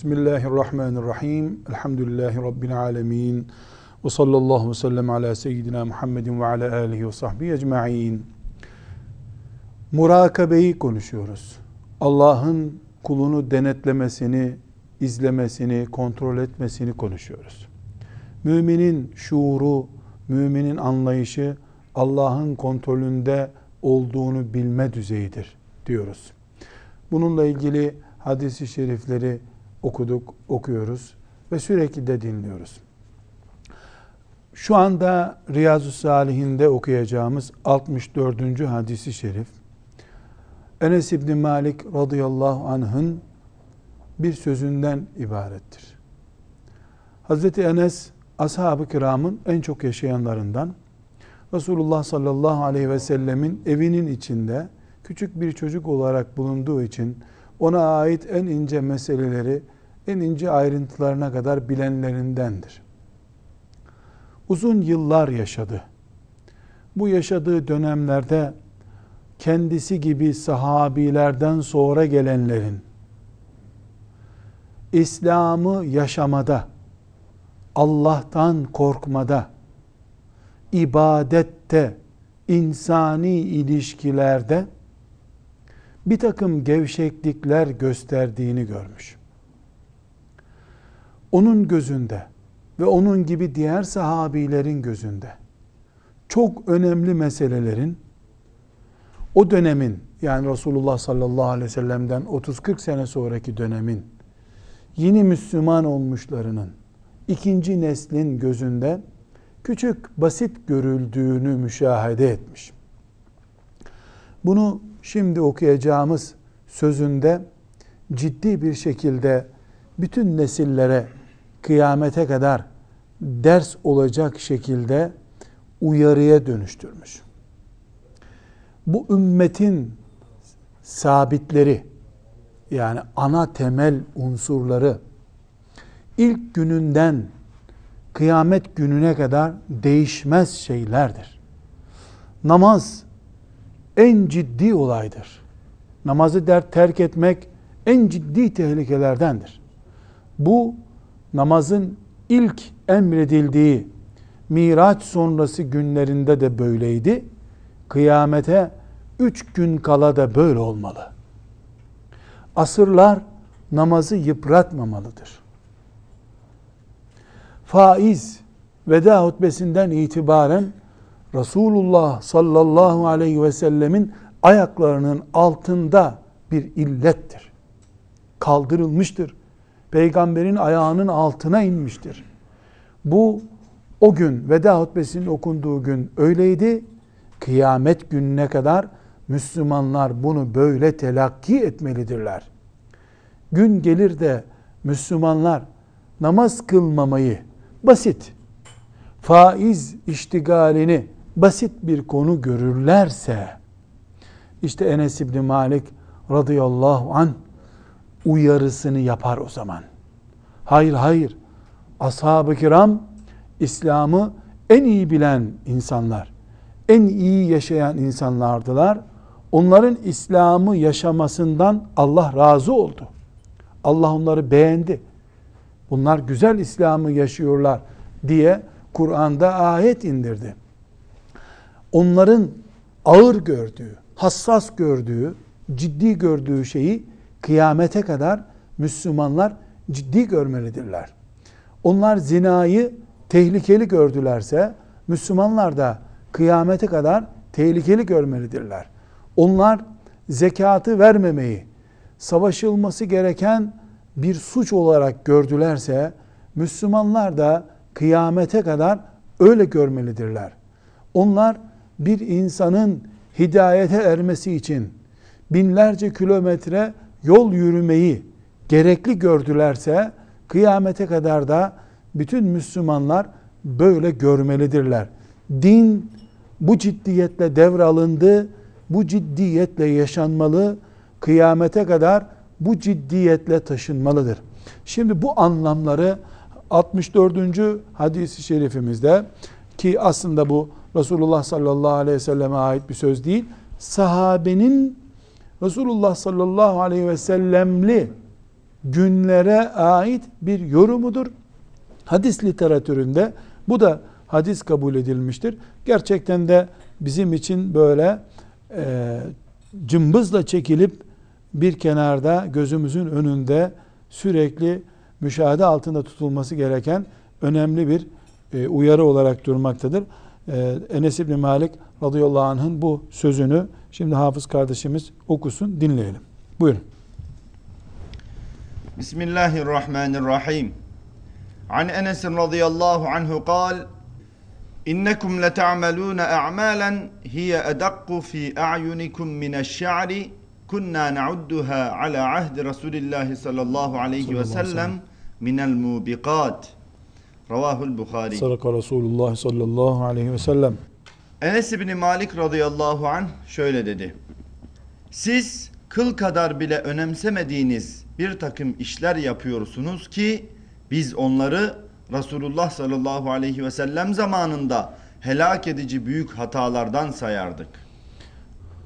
Bismillahirrahmanirrahim. Elhamdülillahi Rabbil alemin. Ve sallallahu ve sellem ala seyyidina Muhammedin ve ala alihi ve sahbihi ecma'in. Murakabeyi konuşuyoruz. Allah'ın kulunu denetlemesini, izlemesini, kontrol etmesini konuşuyoruz. Müminin şuuru, müminin anlayışı Allah'ın kontrolünde olduğunu bilme düzeyidir diyoruz. Bununla ilgili hadisi şerifleri okuduk, okuyoruz ve sürekli de dinliyoruz. Şu anda Riyazu Salihinde okuyacağımız 64. hadisi şerif Enes İbni Malik radıyallahu anh'ın bir sözünden ibarettir. Hazreti Enes ashab-ı kiramın en çok yaşayanlarından Resulullah sallallahu aleyhi ve sellemin evinin içinde küçük bir çocuk olarak bulunduğu için ona ait en ince meseleleri, en ince ayrıntılarına kadar bilenlerindendir. Uzun yıllar yaşadı. Bu yaşadığı dönemlerde kendisi gibi sahabilerden sonra gelenlerin İslam'ı yaşamada, Allah'tan korkmada, ibadette, insani ilişkilerde bir takım gevşeklikler gösterdiğini görmüş. Onun gözünde ve onun gibi diğer sahabilerin gözünde çok önemli meselelerin o dönemin yani Resulullah sallallahu aleyhi ve sellem'den 30-40 sene sonraki dönemin yeni Müslüman olmuşlarının ikinci neslin gözünde küçük basit görüldüğünü müşahede etmiş. Bunu şimdi okuyacağımız sözünde ciddi bir şekilde bütün nesillere kıyamete kadar ders olacak şekilde uyarıya dönüştürmüş. Bu ümmetin sabitleri yani ana temel unsurları ilk gününden kıyamet gününe kadar değişmez şeylerdir. Namaz en ciddi olaydır. Namazı der terk etmek en ciddi tehlikelerdendir. Bu namazın ilk emredildiği Miraç sonrası günlerinde de böyleydi. Kıyamete üç gün kala da böyle olmalı. Asırlar namazı yıpratmamalıdır. Faiz veda hutbesinden itibaren Resulullah sallallahu aleyhi ve sellemin ayaklarının altında bir illettir. Kaldırılmıştır. Peygamberin ayağının altına inmiştir. Bu o gün veda hutbesinin okunduğu gün öyleydi. Kıyamet gününe kadar Müslümanlar bunu böyle telakki etmelidirler. Gün gelir de Müslümanlar namaz kılmamayı basit, faiz iştigalini basit bir konu görürlerse, işte Enes İbni Malik radıyallahu an uyarısını yapar o zaman. Hayır hayır, ashab-ı kiram İslam'ı en iyi bilen insanlar, en iyi yaşayan insanlardılar. Onların İslam'ı yaşamasından Allah razı oldu. Allah onları beğendi. Bunlar güzel İslam'ı yaşıyorlar diye Kur'an'da ayet indirdi. Onların ağır gördüğü, hassas gördüğü, ciddi gördüğü şeyi kıyamete kadar Müslümanlar ciddi görmelidirler. Onlar zinayı tehlikeli gördülerse Müslümanlar da kıyamete kadar tehlikeli görmelidirler. Onlar zekatı vermemeyi savaşılması gereken bir suç olarak gördülerse Müslümanlar da kıyamete kadar öyle görmelidirler. Onlar bir insanın hidayete ermesi için binlerce kilometre yol yürümeyi gerekli gördülerse kıyamete kadar da bütün Müslümanlar böyle görmelidirler. Din bu ciddiyetle devralındı, bu ciddiyetle yaşanmalı, kıyamete kadar bu ciddiyetle taşınmalıdır. Şimdi bu anlamları 64. hadisi şerifimizde ki aslında bu Resulullah sallallahu aleyhi ve selleme ait bir söz değil. Sahabenin Resulullah sallallahu aleyhi ve sellemli günlere ait bir yorumudur. Hadis literatüründe bu da hadis kabul edilmiştir. Gerçekten de bizim için böyle e, cımbızla çekilip bir kenarda gözümüzün önünde sürekli müşahede altında tutulması gereken önemli bir e, uyarı olarak durmaktadır. E, Enes İbni Malik radıyallahu anh'ın bu sözünü şimdi hafız kardeşimiz okusun dinleyelim. Buyurun. Bismillahirrahmanirrahim. An Enes radıyallahu anhu kal İnnekum leta'melûne a'malen hiye edakku fi a'yunikum mineşşa'ri kunna na'udduha ala ahdi Resulillahi sallallahu aleyhi ve sellem minel mubiqat. Ravahul Bukhari. Sadaka Resulullah sallallahu aleyhi ve sellem. Enes İbni Malik radıyallahu anh şöyle dedi. Siz kıl kadar bile önemsemediğiniz bir takım işler yapıyorsunuz ki biz onları Resulullah sallallahu aleyhi ve sellem zamanında helak edici büyük hatalardan sayardık.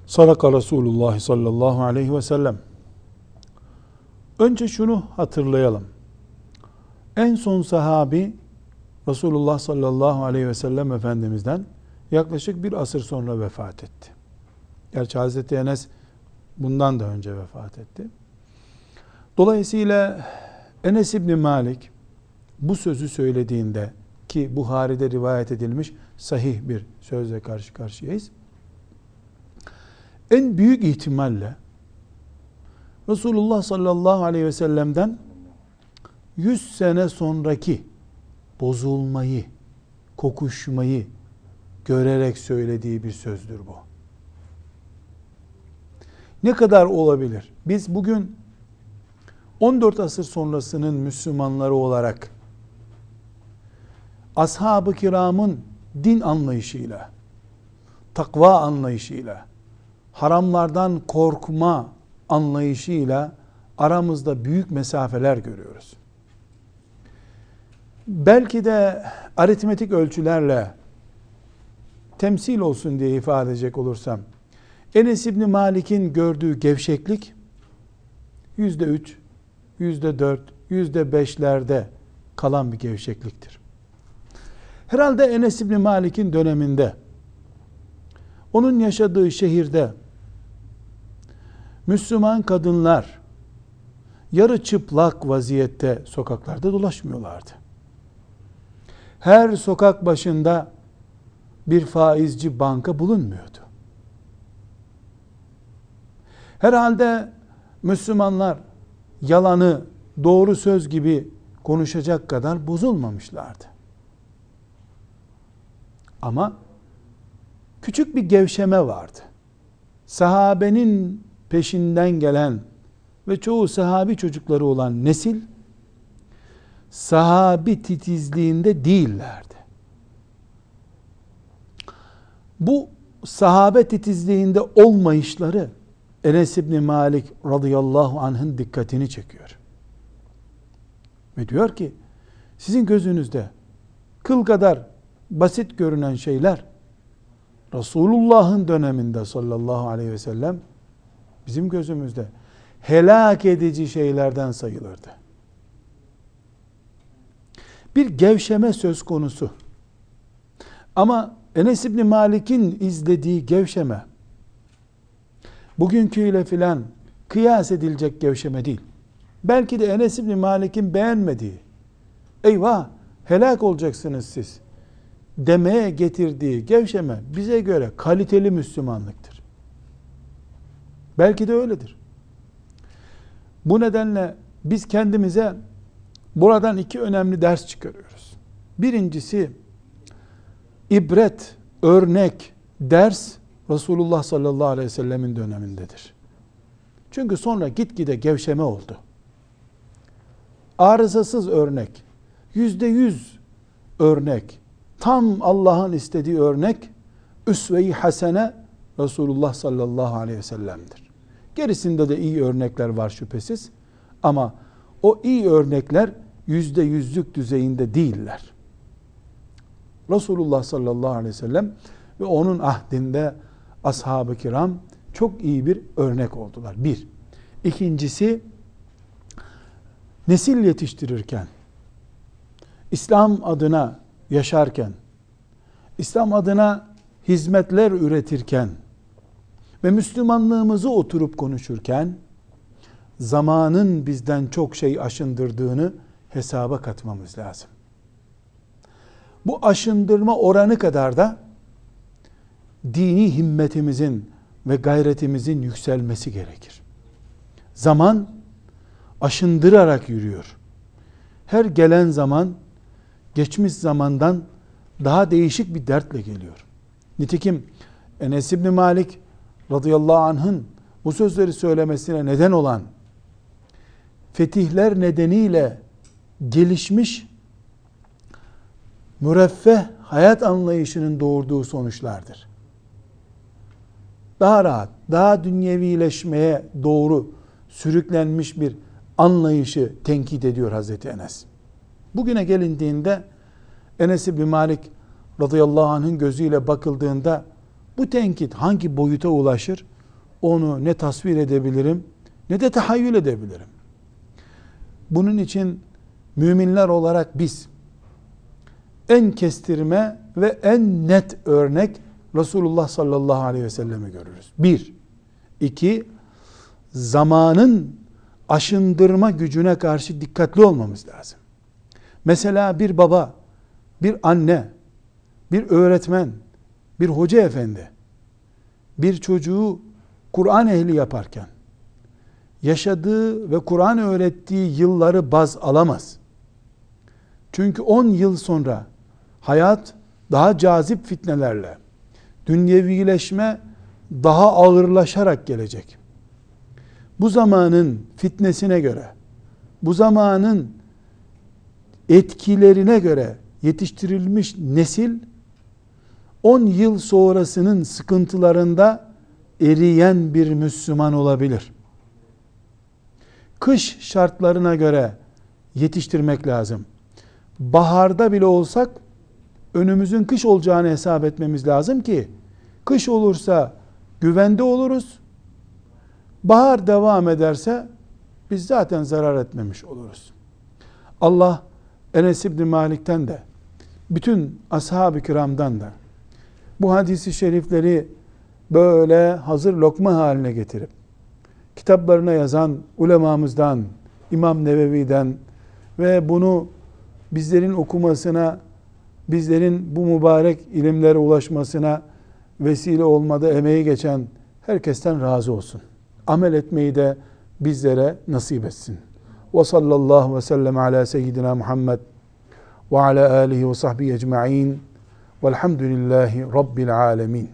Sadaka Resulullah sallallahu aleyhi ve sellem. Önce şunu hatırlayalım. En son sahabi Resulullah sallallahu aleyhi ve sellem Efendimiz'den yaklaşık bir asır sonra vefat etti. Gerçi Hazreti Enes bundan da önce vefat etti. Dolayısıyla Enes İbni Malik bu sözü söylediğinde ki Buhari'de rivayet edilmiş sahih bir sözle karşı karşıyayız. En büyük ihtimalle Resulullah sallallahu aleyhi ve sellem'den 100 sene sonraki bozulmayı, kokuşmayı görerek söylediği bir sözdür bu. Ne kadar olabilir? Biz bugün 14 asır sonrasının Müslümanları olarak ashab-ı kiramın din anlayışıyla, takva anlayışıyla, haramlardan korkma anlayışıyla aramızda büyük mesafeler görüyoruz. Belki de aritmetik ölçülerle temsil olsun diye ifade edecek olursam, Enes İbni Malik'in gördüğü gevşeklik yüzde üç, yüzde dört, yüzde beşlerde kalan bir gevşekliktir. Herhalde Enes İbni Malik'in döneminde onun yaşadığı şehirde Müslüman kadınlar yarı çıplak vaziyette sokaklarda dolaşmıyorlardı. Her sokak başında bir faizci banka bulunmuyordu. Herhalde Müslümanlar yalanı doğru söz gibi konuşacak kadar bozulmamışlardı. Ama küçük bir gevşeme vardı. Sahabenin peşinden gelen ve çoğu sahabi çocukları olan nesil sahabi titizliğinde değillerdi. Bu sahabe titizliğinde olmayışları Enes İbni Malik radıyallahu anh'ın dikkatini çekiyor. Ve diyor ki sizin gözünüzde kıl kadar basit görünen şeyler Resulullah'ın döneminde sallallahu aleyhi ve sellem bizim gözümüzde helak edici şeylerden sayılırdı. Bir gevşeme söz konusu. Ama Enes İbni Malik'in izlediği gevşeme bugünküyle filan kıyas edilecek gevşeme değil. Belki de Enes İbni Malik'in beğenmediği eyvah helak olacaksınız siz demeye getirdiği gevşeme bize göre kaliteli Müslümanlıktır. Belki de öyledir. Bu nedenle biz kendimize buradan iki önemli ders çıkarıyoruz. Birincisi ibret, örnek, ders Resulullah sallallahu aleyhi ve sellemin dönemindedir. Çünkü sonra gitgide gevşeme oldu. Arızasız örnek, yüzde yüz örnek, tam Allah'ın istediği örnek, üsve-i hasene Resulullah sallallahu aleyhi ve sellem'dir. Gerisinde de iyi örnekler var şüphesiz. Ama o iyi örnekler yüzde yüzlük düzeyinde değiller. Resulullah sallallahu aleyhi ve sellem ve onun ahdinde ashab-ı kiram çok iyi bir örnek oldular. Bir. İkincisi nesil yetiştirirken, İslam adına yaşarken, İslam adına hizmetler üretirken ve Müslümanlığımızı oturup konuşurken zamanın bizden çok şey aşındırdığını hesaba katmamız lazım. Bu aşındırma oranı kadar da dini himmetimizin ve gayretimizin yükselmesi gerekir. Zaman aşındırarak yürüyor. Her gelen zaman geçmiş zamandan daha değişik bir dertle geliyor. Nitekim Enes İbni Malik radıyallahu anh'ın bu sözleri söylemesine neden olan fetihler nedeniyle gelişmiş müreffeh hayat anlayışının doğurduğu sonuçlardır. Daha rahat, daha dünyevileşmeye doğru sürüklenmiş bir anlayışı tenkit ediyor Hazreti Enes. Bugüne gelindiğinde Enes bin Malik radıyallahu anh'ın gözüyle bakıldığında bu tenkit hangi boyuta ulaşır? Onu ne tasvir edebilirim ne de tahayyül edebilirim. Bunun için müminler olarak biz en kestirme ve en net örnek Resulullah sallallahu aleyhi ve sellemi görürüz. Bir. iki zamanın aşındırma gücüne karşı dikkatli olmamız lazım. Mesela bir baba, bir anne, bir öğretmen, bir hoca efendi bir çocuğu Kur'an ehli yaparken yaşadığı ve Kur'an öğrettiği yılları baz alamaz. Çünkü 10 yıl sonra hayat daha cazip fitnelerle, dünyevileşme daha ağırlaşarak gelecek. Bu zamanın fitnesine göre, bu zamanın etkilerine göre yetiştirilmiş nesil 10 yıl sonrasının sıkıntılarında eriyen bir Müslüman olabilir. Kış şartlarına göre yetiştirmek lazım. Baharda bile olsak önümüzün kış olacağını hesap etmemiz lazım ki kış olursa güvende oluruz. Bahar devam ederse biz zaten zarar etmemiş oluruz. Allah Enes İbni Malik'ten de bütün ashab-ı kiramdan da bu hadisi şerifleri böyle hazır lokma haline getirip kitaplarına yazan ulemamızdan, İmam Nevevi'den ve bunu bizlerin okumasına, bizlerin bu mübarek ilimlere ulaşmasına vesile olmada emeği geçen herkesten razı olsun. Amel etmeyi de bizlere nasip etsin. Ve sallallahu ve sellem ala seyyidina Muhammed ve ala alihi ve sahbihi ecma'in velhamdülillahi rabbil alemin.